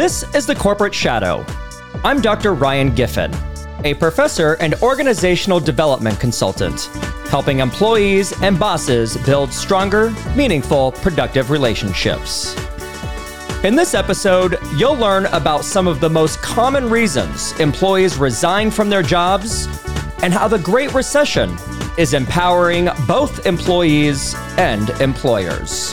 This is the Corporate Shadow. I'm Dr. Ryan Giffen, a professor and organizational development consultant, helping employees and bosses build stronger, meaningful, productive relationships. In this episode, you'll learn about some of the most common reasons employees resign from their jobs and how the Great Recession is empowering both employees and employers.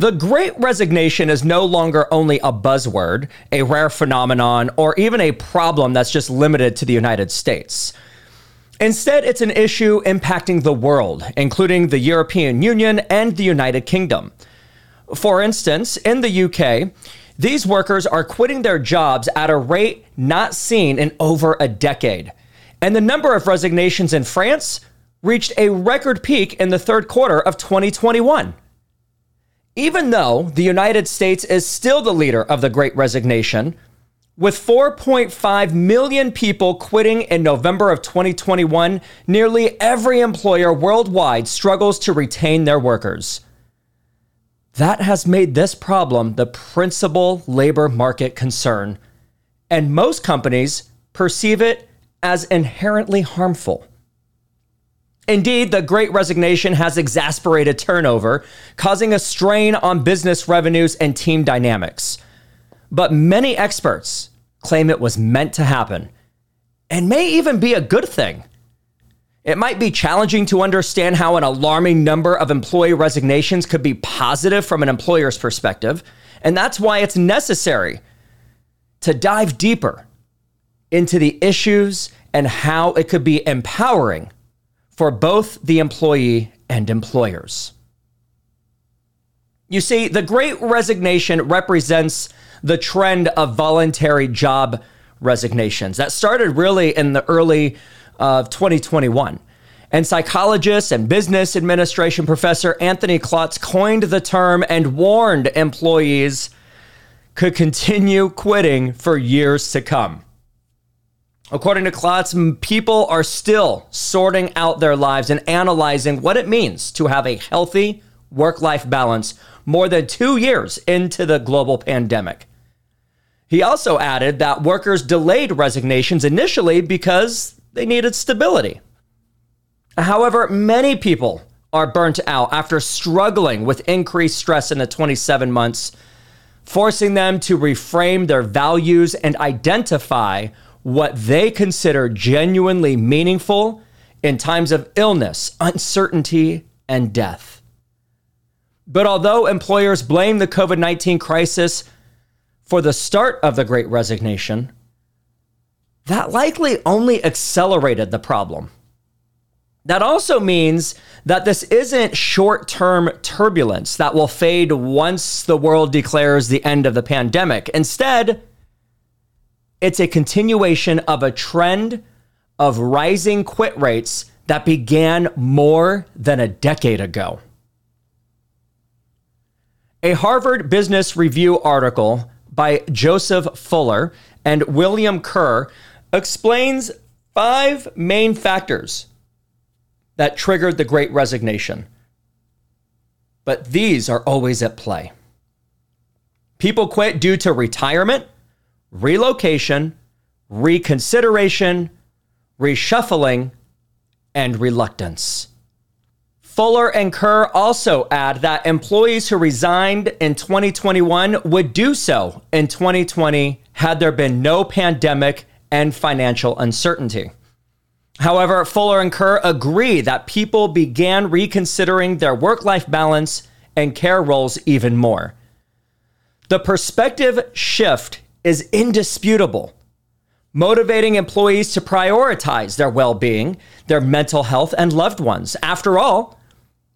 The great resignation is no longer only a buzzword, a rare phenomenon, or even a problem that's just limited to the United States. Instead, it's an issue impacting the world, including the European Union and the United Kingdom. For instance, in the UK, these workers are quitting their jobs at a rate not seen in over a decade. And the number of resignations in France reached a record peak in the third quarter of 2021. Even though the United States is still the leader of the Great Resignation, with 4.5 million people quitting in November of 2021, nearly every employer worldwide struggles to retain their workers. That has made this problem the principal labor market concern, and most companies perceive it as inherently harmful. Indeed, the great resignation has exasperated turnover, causing a strain on business revenues and team dynamics. But many experts claim it was meant to happen and may even be a good thing. It might be challenging to understand how an alarming number of employee resignations could be positive from an employer's perspective, and that's why it's necessary to dive deeper into the issues and how it could be empowering for both the employee and employers. You see, the great resignation represents the trend of voluntary job resignations that started really in the early of uh, 2021. And psychologist and business administration professor Anthony Klotz coined the term and warned employees could continue quitting for years to come. According to Klotz, people are still sorting out their lives and analyzing what it means to have a healthy work life balance more than two years into the global pandemic. He also added that workers delayed resignations initially because they needed stability. However, many people are burnt out after struggling with increased stress in the 27 months, forcing them to reframe their values and identify what they consider genuinely meaningful in times of illness, uncertainty, and death. But although employers blame the COVID 19 crisis for the start of the great resignation, that likely only accelerated the problem. That also means that this isn't short term turbulence that will fade once the world declares the end of the pandemic. Instead, it's a continuation of a trend of rising quit rates that began more than a decade ago. A Harvard Business Review article by Joseph Fuller and William Kerr explains five main factors that triggered the great resignation. But these are always at play. People quit due to retirement, relocation, reconsideration, reshuffling, and reluctance. Fuller and Kerr also add that employees who resigned in 2021 would do so in 2020 had there been no pandemic and financial uncertainty. However, Fuller and Kerr agree that people began reconsidering their work life balance and care roles even more. The perspective shift is indisputable, motivating employees to prioritize their well being, their mental health, and loved ones. After all,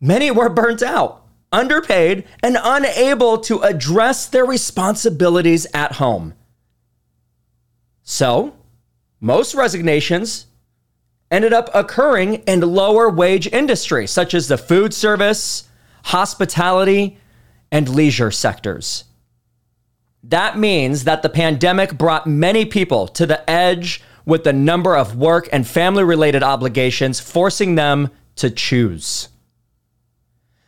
many were burnt out, underpaid, and unable to address their responsibilities at home. So, most resignations ended up occurring in lower wage industries such as the food service, hospitality, and leisure sectors. That means that the pandemic brought many people to the edge with the number of work and family related obligations, forcing them to choose.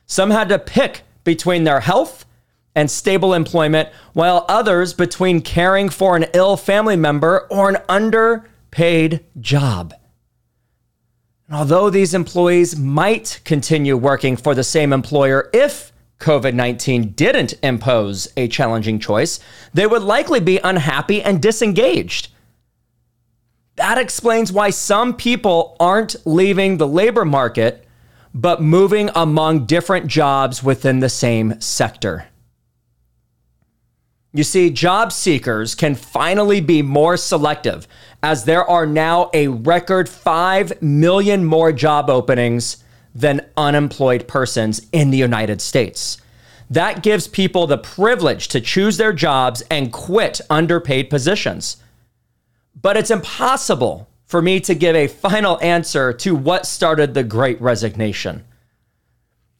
Some had to pick between their health and stable employment, while others between caring for an ill family member or an underpaid job. And although these employees might continue working for the same employer if COVID 19 didn't impose a challenging choice, they would likely be unhappy and disengaged. That explains why some people aren't leaving the labor market, but moving among different jobs within the same sector. You see, job seekers can finally be more selective as there are now a record 5 million more job openings than unemployed persons in the United States. That gives people the privilege to choose their jobs and quit underpaid positions. But it's impossible for me to give a final answer to what started the great resignation.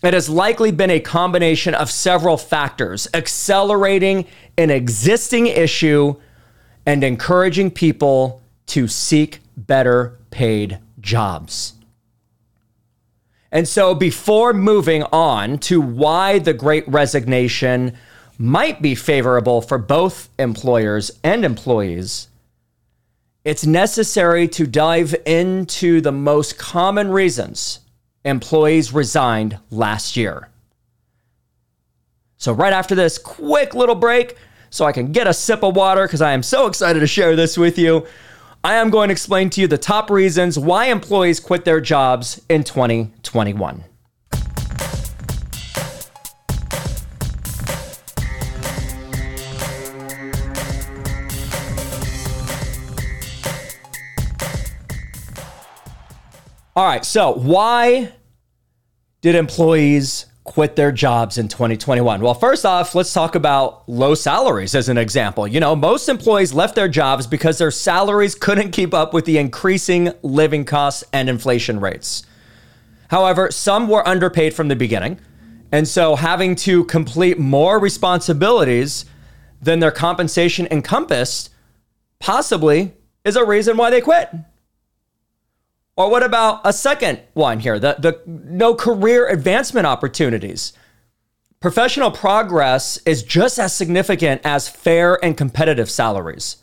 It has likely been a combination of several factors, accelerating an existing issue and encouraging people to seek better paid jobs. And so, before moving on to why the great resignation might be favorable for both employers and employees, it's necessary to dive into the most common reasons employees resigned last year. So, right after this quick little break, so I can get a sip of water because I am so excited to share this with you, I am going to explain to you the top reasons why employees quit their jobs in 2021. All right, so why did employees quit their jobs in 2021? Well, first off, let's talk about low salaries as an example. You know, most employees left their jobs because their salaries couldn't keep up with the increasing living costs and inflation rates. However, some were underpaid from the beginning, and so having to complete more responsibilities than their compensation encompassed possibly is a reason why they quit. Or what about a second one here? The, the no career advancement opportunities. Professional progress is just as significant as fair and competitive salaries.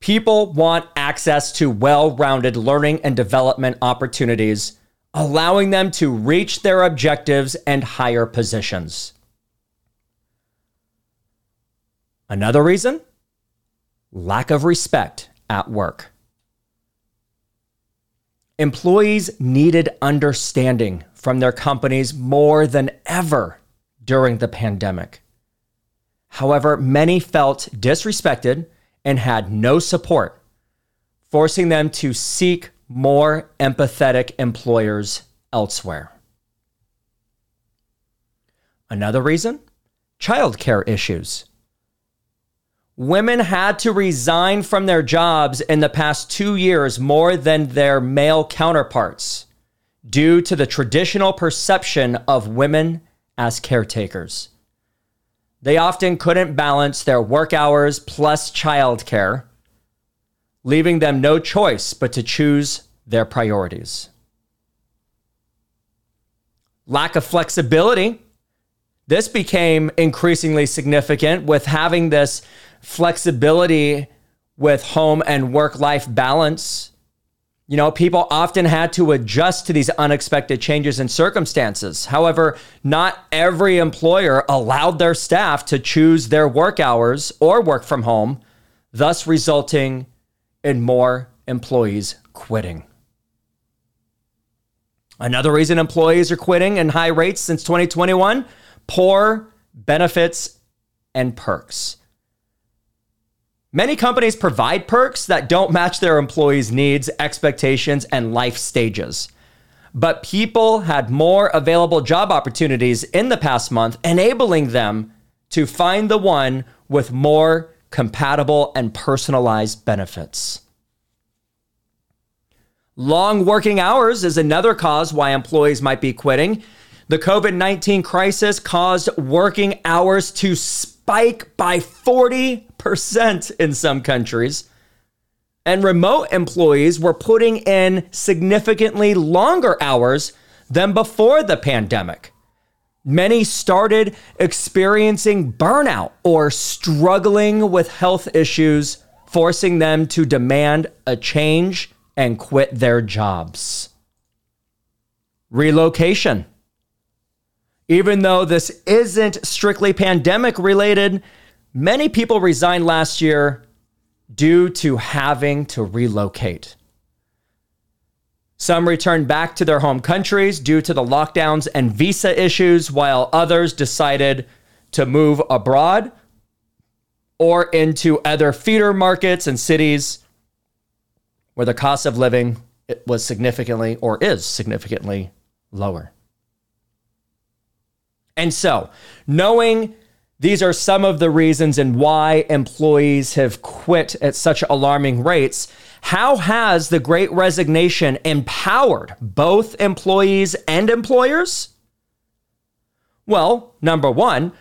People want access to well rounded learning and development opportunities, allowing them to reach their objectives and higher positions. Another reason lack of respect at work. Employees needed understanding from their companies more than ever during the pandemic. However, many felt disrespected and had no support, forcing them to seek more empathetic employers elsewhere. Another reason childcare issues. Women had to resign from their jobs in the past two years more than their male counterparts due to the traditional perception of women as caretakers. They often couldn't balance their work hours plus childcare, leaving them no choice but to choose their priorities. Lack of flexibility. This became increasingly significant with having this flexibility with home and work life balance. You know, people often had to adjust to these unexpected changes in circumstances. However, not every employer allowed their staff to choose their work hours or work from home, thus resulting in more employees quitting. Another reason employees are quitting in high rates since 2021 poor benefits and perks. Many companies provide perks that don't match their employees' needs, expectations, and life stages. But people had more available job opportunities in the past month, enabling them to find the one with more compatible and personalized benefits. Long working hours is another cause why employees might be quitting. The COVID 19 crisis caused working hours to spike by 40% in some countries. and remote employees were putting in significantly longer hours than before the pandemic. Many started experiencing burnout or struggling with health issues, forcing them to demand a change and quit their jobs. Relocation. Even though this isn't strictly pandemic related, many people resigned last year due to having to relocate. Some returned back to their home countries due to the lockdowns and visa issues, while others decided to move abroad or into other feeder markets and cities where the cost of living was significantly or is significantly lower. And so, knowing these are some of the reasons and why employees have quit at such alarming rates. How has the great resignation empowered both employees and employers? Well, number one,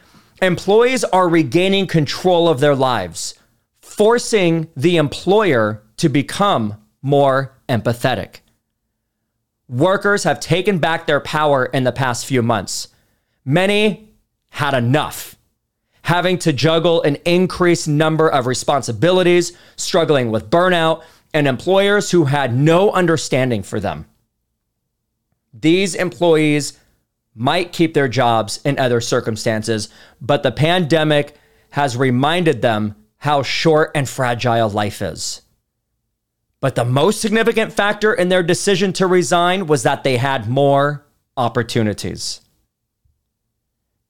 employees are regaining control of their lives, forcing the employer to become more empathetic. Workers have taken back their power in the past few months. Many had enough having to juggle an increased number of responsibilities, struggling with burnout, and employers who had no understanding for them. These employees might keep their jobs in other circumstances, but the pandemic has reminded them how short and fragile life is. But the most significant factor in their decision to resign was that they had more opportunities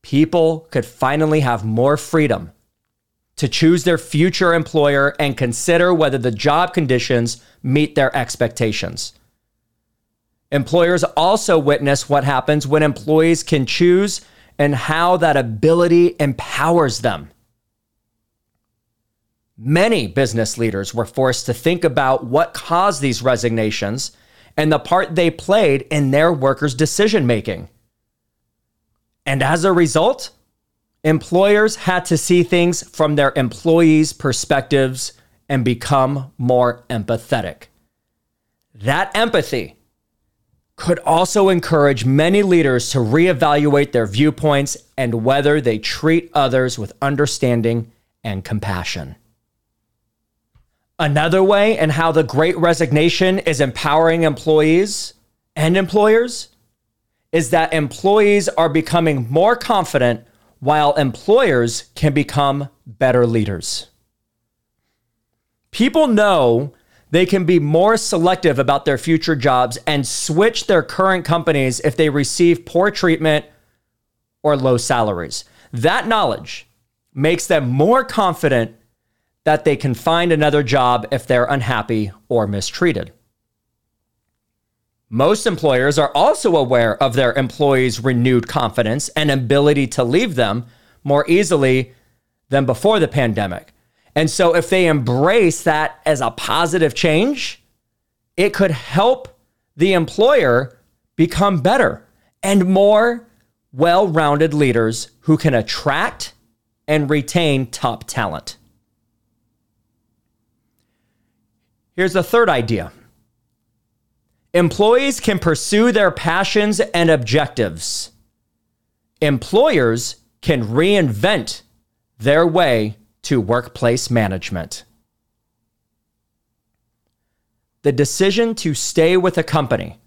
people could finally have more freedom to choose their future employer and consider whether the job conditions meet their expectations. Employers also witness what happens when employees can choose and how that ability empowers them. Many business leaders were forced to think about what caused these resignations and the part they played in their workers' decision making. And as a result, employers had to see things from their employees' perspectives and become more empathetic. That empathy could also encourage many leaders to reevaluate their viewpoints and whether they treat others with understanding and compassion. Another way in how the great resignation is empowering employees and employers is that employees are becoming more confident while employers can become better leaders. People know they can be more selective about their future jobs and switch their current companies if they receive poor treatment or low salaries. That knowledge makes them more confident that they can find another job if they're unhappy or mistreated. Most employers are also aware of their employees' renewed confidence and ability to leave them more easily than before the pandemic. And so, if they embrace that as a positive change, it could help the employer become better and more well rounded leaders who can attract and retain top talent. Here's the third idea Employees can pursue their passions and objectives. Employers can reinvent their way to workplace management. The decision to stay with a company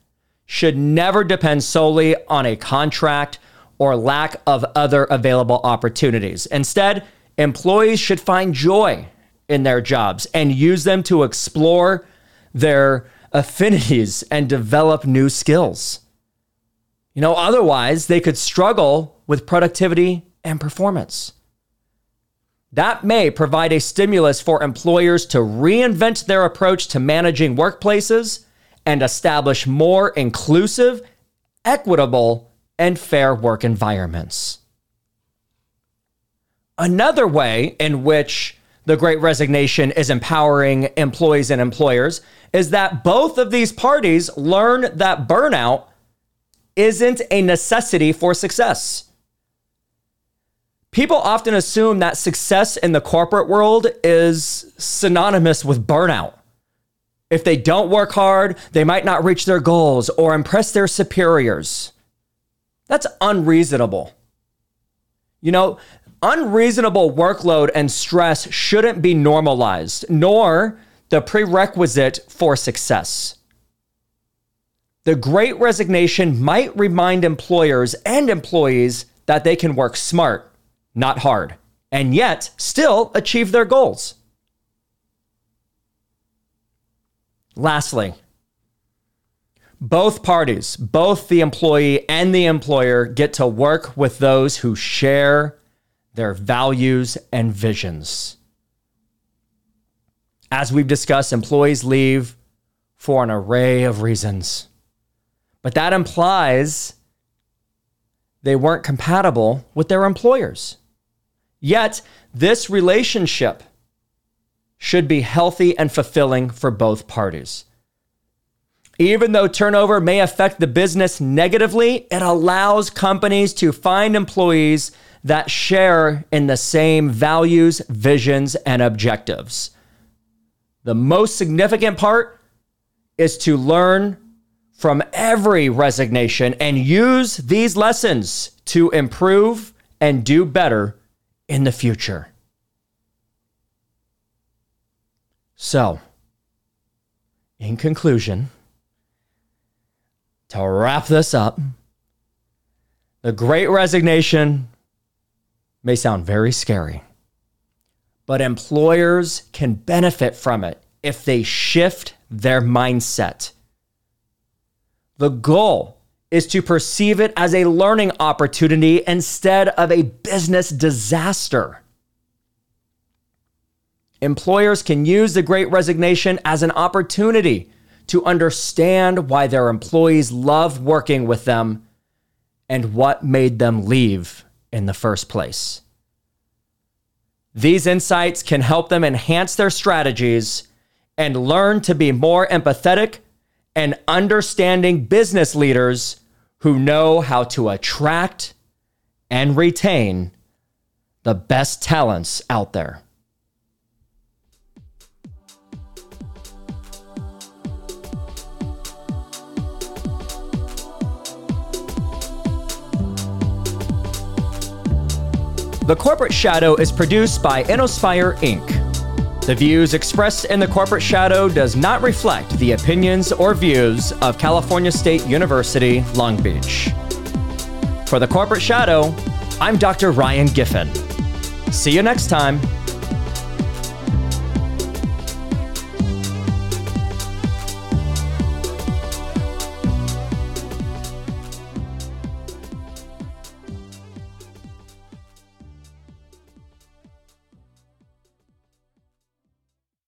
should never depend solely on a contract or lack of other available opportunities. Instead, employees should find joy in their jobs and use them to explore their affinities and develop new skills. You know, otherwise, they could struggle with productivity and performance. That may provide a stimulus for employers to reinvent their approach to managing workplaces and establish more inclusive, equitable, and fair work environments. Another way in which the great resignation is empowering employees and employers is that both of these parties learn that burnout isn't a necessity for success. People often assume that success in the corporate world is synonymous with burnout. If they don't work hard, they might not reach their goals or impress their superiors. That's unreasonable. You know, unreasonable workload and stress shouldn't be normalized, nor the prerequisite for success. The great resignation might remind employers and employees that they can work smart, not hard, and yet still achieve their goals. Lastly, both parties, both the employee and the employer, get to work with those who share their values and visions. As we've discussed, employees leave for an array of reasons. But that implies they weren't compatible with their employers. Yet, this relationship should be healthy and fulfilling for both parties. Even though turnover may affect the business negatively, it allows companies to find employees that share in the same values, visions, and objectives. The most significant part is to learn from every resignation and use these lessons to improve and do better in the future. So, in conclusion, to wrap this up, the great resignation may sound very scary, but employers can benefit from it if they shift their mindset. The goal is to perceive it as a learning opportunity instead of a business disaster. Employers can use the great resignation as an opportunity to understand why their employees love working with them and what made them leave in the first place. These insights can help them enhance their strategies and learn to be more empathetic and understanding business leaders who know how to attract and retain the best talents out there. The Corporate Shadow is produced by Inospire Inc. The views expressed in the Corporate Shadow does not reflect the opinions or views of California State University, Long Beach. For the Corporate Shadow, I'm Dr. Ryan Giffen. See you next time.